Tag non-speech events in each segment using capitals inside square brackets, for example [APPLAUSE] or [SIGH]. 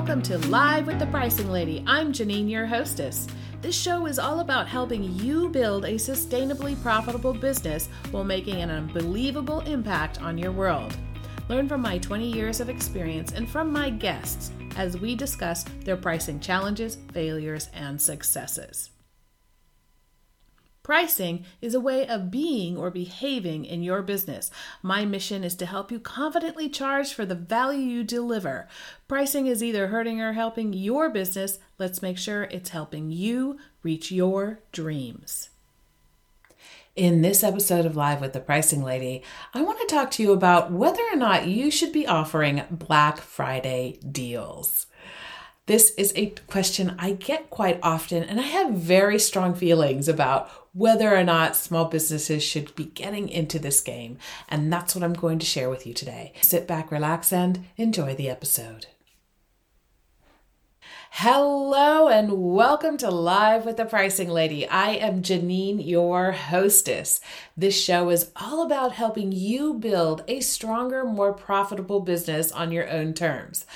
welcome to Live with the Pricing Lady. I'm Janene, your hostess. This show is all about helping you build a sustainably profitable business while making an unbelievable impact on your world. Learn from my 20 years of experience and from my guests as we discuss their pricing challenges, failures, and successes. Pricing is a way of being or behaving in your business. My mission is to help you confidently charge for the value you deliver. Pricing is either hurting or helping your business. Let's make sure it's helping you reach your dreams. In this episode of Live with the Pricing Lady, I want to talk to you about whether or not you should be offering Black Friday deals. This is a question I get quite often, and I have very strong feelings about whether or not small businesses should be getting into this game. And that's what I'm going to share with you today. Sit back, relax, and enjoy the episode. Hello and welcome to Live with the Pricing Lady. I am Janene, your hostess. This show is all about helping you build a stronger, more profitable business on your own terms.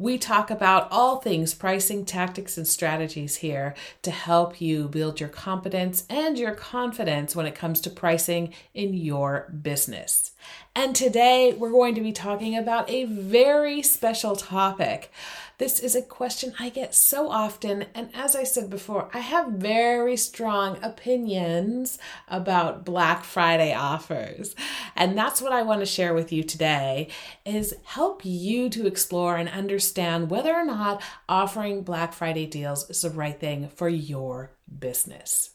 We talk about all things pricing, tactics, and strategies here to help you build your competence and your confidence when it comes to pricing in your business. And today we're going to be talking about a very special topic. This is a question I get so often. And as I said before, I have very strong opinions about Black Friday offers. And that's what I want to share with you today is help you to explore and understand whether or not offering Black Friday deals is the right thing for your business.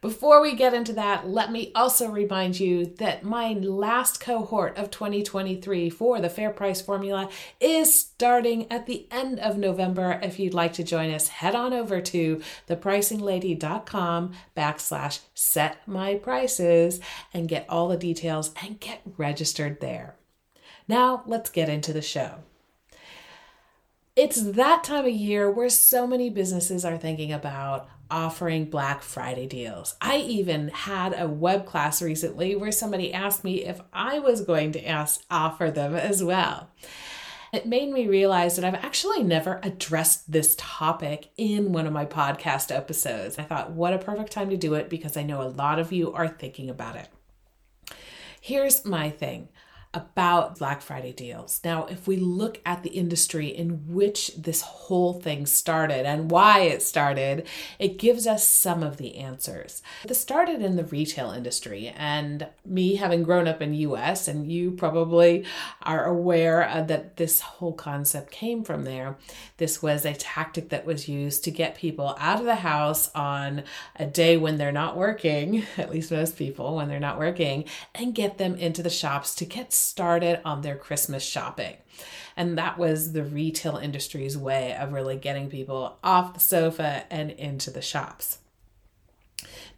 Before we get into that, let me also remind you that my last cohort of 2023 for the Fair Price Formula is starting at the end of November. If you'd like to join us, head on over to thepricinglady.com backslash set my prices and get all the details and get registered there. Now, let's get into the show. It's that time of year where so many businesses are thinking about offering Black Friday deals. I even had a web class recently where somebody asked me if I was going to ask, offer them as well. It made me realize that I've actually never addressed this topic in one of my podcast episodes. I thought, what a perfect time to do it because I know a lot of you are thinking about it. Here's my thing about Black Friday deals. Now, if we look at the industry in which this whole thing started and why it started, it gives us some of the answers. This started in the retail industry, and me having grown up in US, and you probably are aware uh, that this whole concept came from there. This was a tactic that was used to get people out of the house on a day when they're not working, [LAUGHS] at least most people when they're not working, and get them into the shops to get started on their Christmas shopping. And that was the retail industry's way of really getting people off the sofa and into the shops.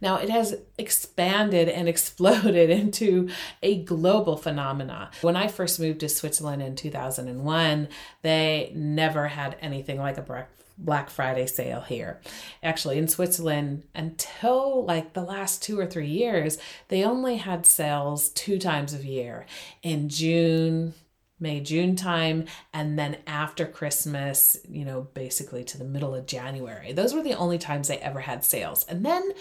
Now, it has expanded and [LAUGHS] exploded into a global phenomena. When I first moved to Switzerland in 2001, they never had anything like a Black Friday sale here. Actually, in Switzerland, until like the last two or three years, they only had sales two times a year in June, May, June time, and then after Christmas, you know, basically to the middle of January. Those were the only times they ever had sales. And then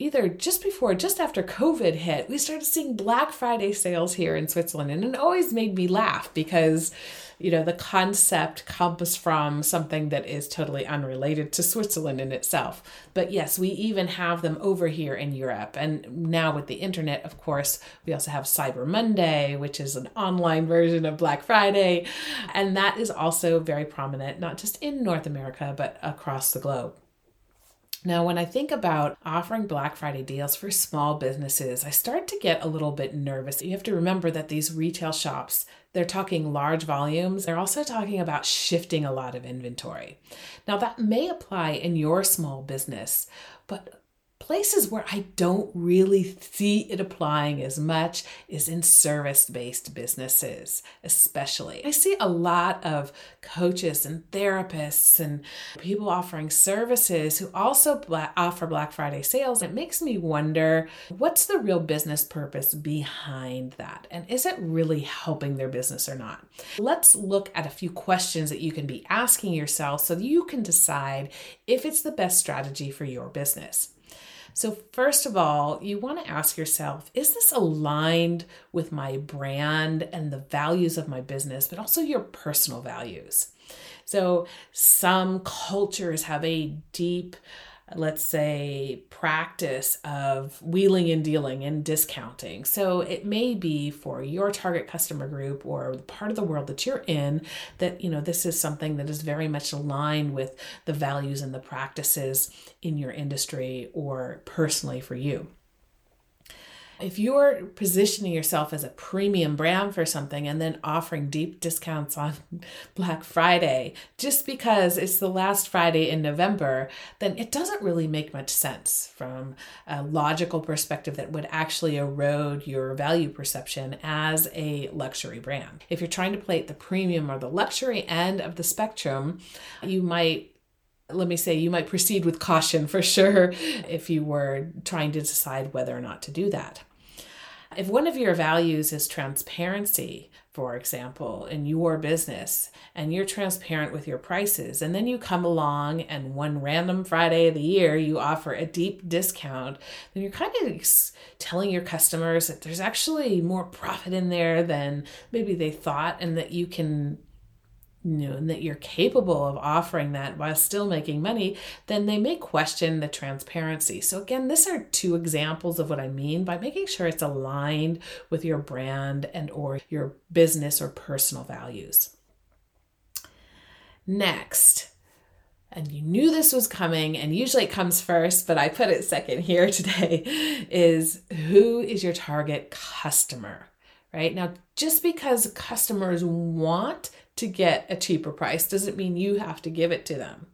either just before, just after COVID hit, we started seeing Black Friday sales here in Switzerland. And it always made me laugh because, you know, the concept comes from something that is totally unrelated to Switzerland in itself. But yes, we even have them over here in Europe. And now with the internet, of course, we also have Cyber Monday, which is an online version of Black Friday. And that is also very prominent, not just in North America, but across the globe. Now, when I think about offering Black Friday deals for small businesses, I start to get a little bit nervous. You have to remember that these retail shops, they're talking large volumes. They're also talking about shifting a lot of inventory. Now, that may apply in your small business, but places where I don't really see it applying as much is in service based businesses, especially. I see a lot of coaches and therapists and people offering services who also offer Black Friday sales. It makes me wonder what's the real business purpose behind that? And is it really helping their business or not? Let's look at a few questions that you can be asking yourself so you can decide if it's the best strategy for your business. So, first of all, you want to ask yourself is this aligned with my brand and the values of my business, but also your personal values? So, some cultures have a deep let's say, practice of wheeling and dealing and discounting. So it may be for your target customer group or the part of the world that you're in that, you know, this is something that is very much aligned with the values and the practices in your industry or personally for you if you're positioning yourself as a premium brand for something and then offering deep discounts on [LAUGHS] Black Friday just because it's the last Friday in November, then it doesn't really make much sense from a logical perspective that would actually erode your value perception as a luxury brand. If you're trying to play at the premium or the luxury end of the spectrum, you might let me say you might proceed with caution for sure if you were trying to decide whether or not to do that. If one of your values is transparency, for example, in your business, and you're transparent with your prices, and then you come along and one random Friday of the year you offer a deep discount, then you're kind of telling your customers that there's actually more profit in there than maybe they thought, and that you can know, and that you're capable of offering that while still making money, then they may question the transparency. So again, these are two examples of what I mean by making sure it's aligned with your brand and or your business or personal values. Next, and you knew this was coming, and usually it comes first, but I put it second here [LAUGHS] today, is who is your target customer? Right now, just because customers want to get a cheaper price doesn't mean you have to give it to them.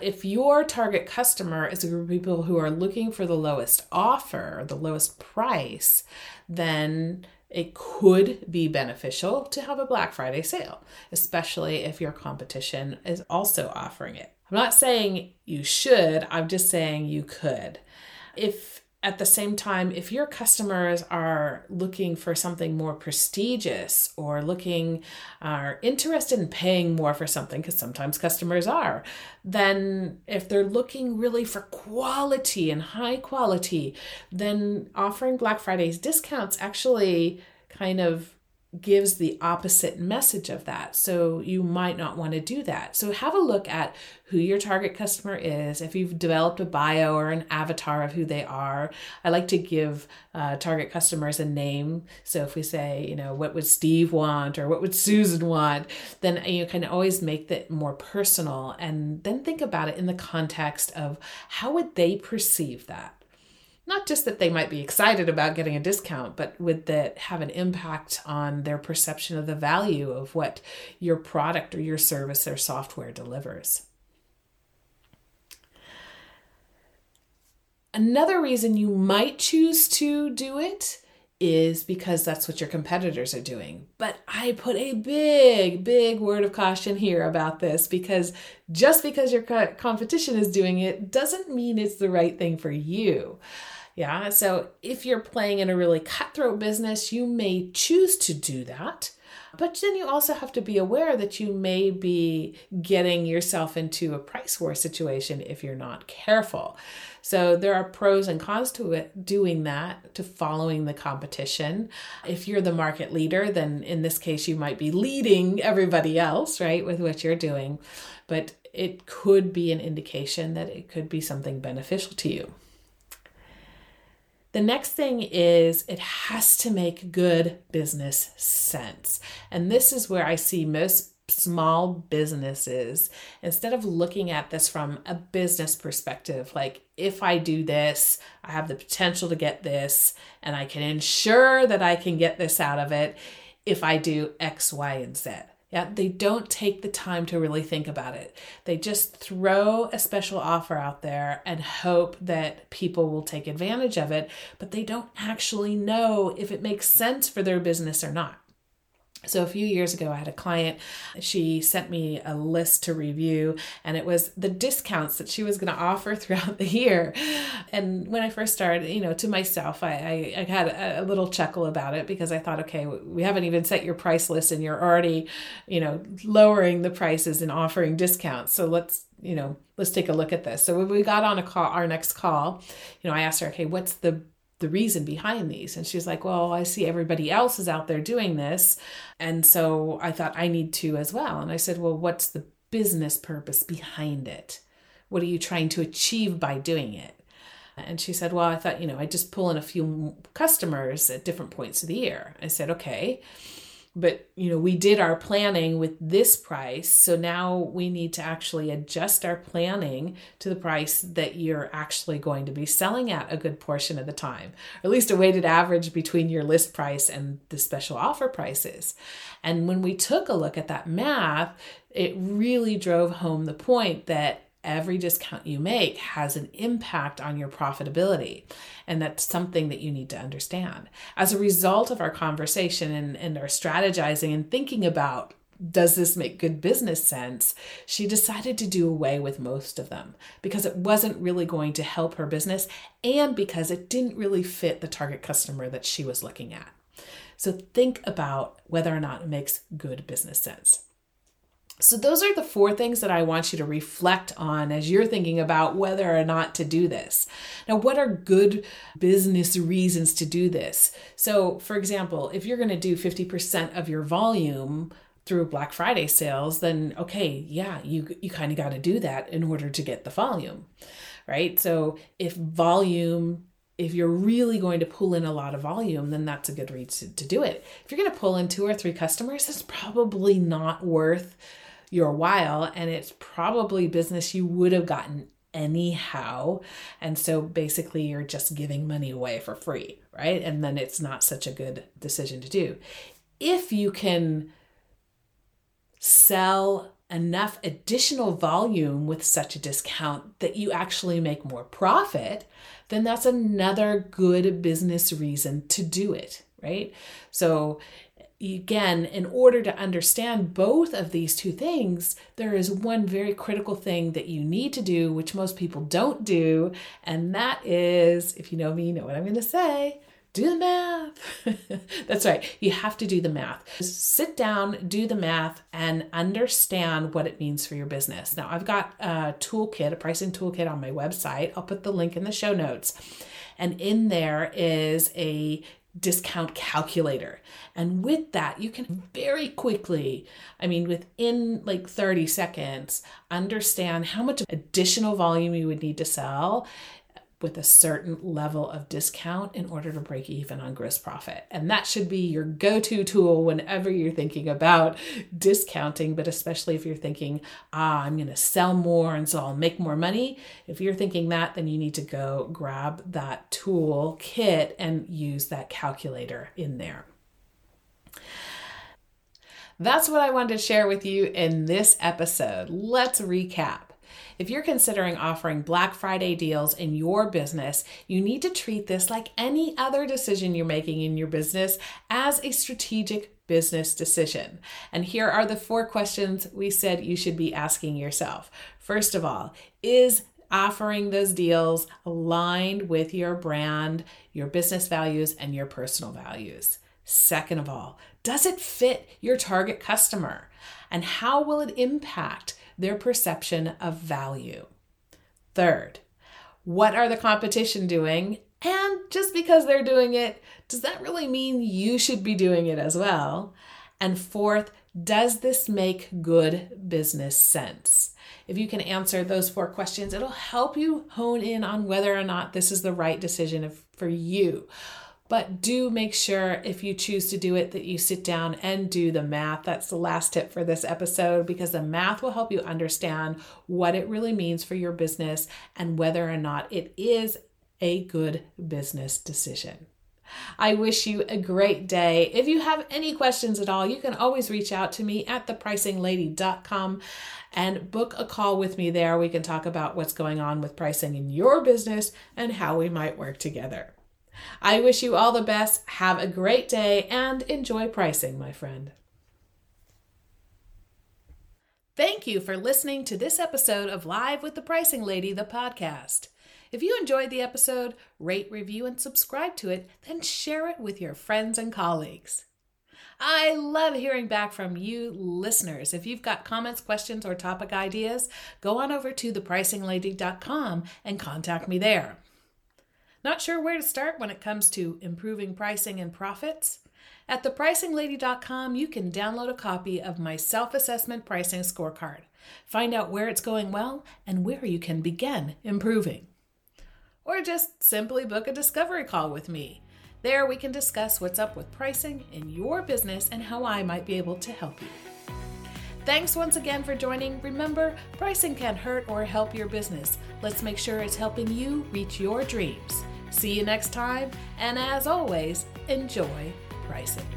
If your target customer is a group of people who are looking for the lowest offer, the lowest price, then it could be beneficial to have a Black Friday sale, especially if your competition is also offering it. I'm not saying you should, I'm just saying you could. If at the same time, if your customers are looking for something more prestigious or looking are interested in paying more for something, because sometimes customers are, then if they're looking really for quality and high quality, then offering Black Friday's discounts actually kind of gives the opposite message of that. So you might not want to do that. So have a look at who your target customer is. If you've developed a bio or an avatar of who they are, I like to give uh, target customers a name. So if we say, you know, what would Steve want or what would Susan want, then you can always make that more personal and then think about it in the context of how would they perceive that not just that they might be excited about getting a discount, but would that have an impact on their perception of the value of what your product or your service or software delivers? Another reason you might choose to do it is because that's what your competitors are doing. But I put a big, big word of caution here about this because just because your competition is doing it doesn't mean it's the right thing for you. Yeah. So if you're playing in a really cutthroat business, you may choose to do that. But then you also have to be aware that you may be getting yourself into a price war situation if you're not careful. So there are pros and cons to it doing that, to following the competition. If you're the market leader, then in this case, you might be leading everybody else, right, with what you're doing. But it could be an indication that it could be something beneficial to you. The next thing is it has to make good business sense. And this is where I see most small businesses, instead of looking at this from a business perspective, like if I do this, I have the potential to get this, and I can ensure that I can get this out of it if I do X, Y, and Z. Yeah, they don't take the time to really think about it. They just throw a special offer out there and hope that people will take advantage of it, but they don't actually know if it makes sense for their business or not. So, a few years ago, I had a client. She sent me a list to review, and it was the discounts that she was going to offer [LAUGHS] throughout the year. And when I first started, you know, to myself, I, I, I had a, a, little chuckle about it because I thought, okay, we haven't even set your price list, and you're already, you know, lowering the prices and offering discounts. So, let's, you know, let's take a look at this. So, when we got on a call, our next call, you know, I asked her, okay, what's the the reason behind these. And she's like, Well, I see everybody else is out there doing this. And so I thought I need to as well. And I said, Well, what's the business purpose behind it? What are you trying to achieve by doing it? And she said, Well, I thought, you know, I just pull in a few customers at different points of the year. I said, Okay but you know we did our planning with this price so now we need to actually adjust our planning to the price that you're actually going to be selling at a good portion of the time or at least a weighted average between your list price and the special offer prices. And when we took a look at that math it really drove home the point that every discount you make has an impact on your profitability. And that's something that you need to understand. As a result of our conversation and, and our strategizing and thinking about does this make good business sense? She decided to do away with most of them because it wasn't really going to help her business and because it didn't really fit the target customer that she was looking at. So think about whether or not it makes good business sense. So, those are the four things that I want you to reflect on as you're thinking about whether or not to do this. Now, what are good business reasons to do this? So, for example, if you're going to do 50% of your volume through Black Friday sales, then okay, yeah, you, you kind of got to do that in order to get the volume, right? So, if volume if you're really going to pull in a lot of volume, then that's a good reason to do it. If you're going to pull in two or three customers, it's probably not worth your while and it's probably business you would have gotten anyhow. And so basically, you're just giving money away for free, right? And then it's not such a good decision to do. If you can sell enough additional volume with such a discount that you actually make more profit, then that's another good business reason to do it, right? So again, in order to understand both of these two things, there is one very critical thing that you need to do, which most people don't do. And that is, if you know me, you know what I'm going to say. Do the math. [LAUGHS] That's right. You have to do the math. Just sit down, do the math, and understand what it means for your business. Now, I've got a toolkit, a pricing toolkit on my website. I'll put the link in the show notes. And in there is a discount calculator. And with that, you can very quickly, I mean, within like 30 seconds, understand how much additional volume you would need to sell with a certain level of discount in order to break even on gross profit. And that should be your go to tool whenever you're thinking about discounting, but especially if you're thinking, ah, I'm going to sell more and so I'll make more money. If you're thinking that, then you need to go grab that tool kit and use that calculator in there. That's what I wanted to share with you in this episode. Let's recap. If you're considering offering Black Friday deals in your business, you need to treat this like any other decision you're making in your business as a strategic business decision. And here are the four questions we said you should be asking yourself. First of all, is offering those deals aligned with your brand, your business values, and your personal values? Second of all, does it fit your target customer? And how will it impact their perception of value. Third, what are the competition doing? And just because they're doing it, does that really mean you should be doing it as well? And fourth, does this make good business sense? If you can answer those four questions, it'll help you hone in on whether or not this is the right decision for you. But do make sure if you choose to do it that you sit down and do the math. That's the last tip for this episode because the math will help you understand what it really means for your business and whether or not it is a good business decision. I wish you a great day. If you have any questions at all, you can always reach out to me at thepricinglady.com and book a call with me there. We can talk about what's going on with pricing in your business and how we might work together. I wish you all the best. Have a great day and enjoy pricing, my friend. Thank you for listening to this episode of Live with the Pricing Lady, the podcast. If you enjoyed the episode, rate, review, and subscribe to it, then share it with your friends and colleagues. I love hearing back from you listeners. If you've got comments, questions, or topic ideas, go on over to thepricinglady.com and contact me there. Not sure where to start when it comes to improving pricing and profits? At thepricinglady.com, you can download a copy of my self assessment pricing scorecard. Find out where it's going well and where you can begin improving or just simply book a discovery call with me. There, we can discuss what's up with pricing in your business and how I might be able to help you. Thanks once again for joining. Remember, pricing can hurt or help your business. Let's make sure it's helping you reach your dreams. See you next time, and as always, enjoy pricing.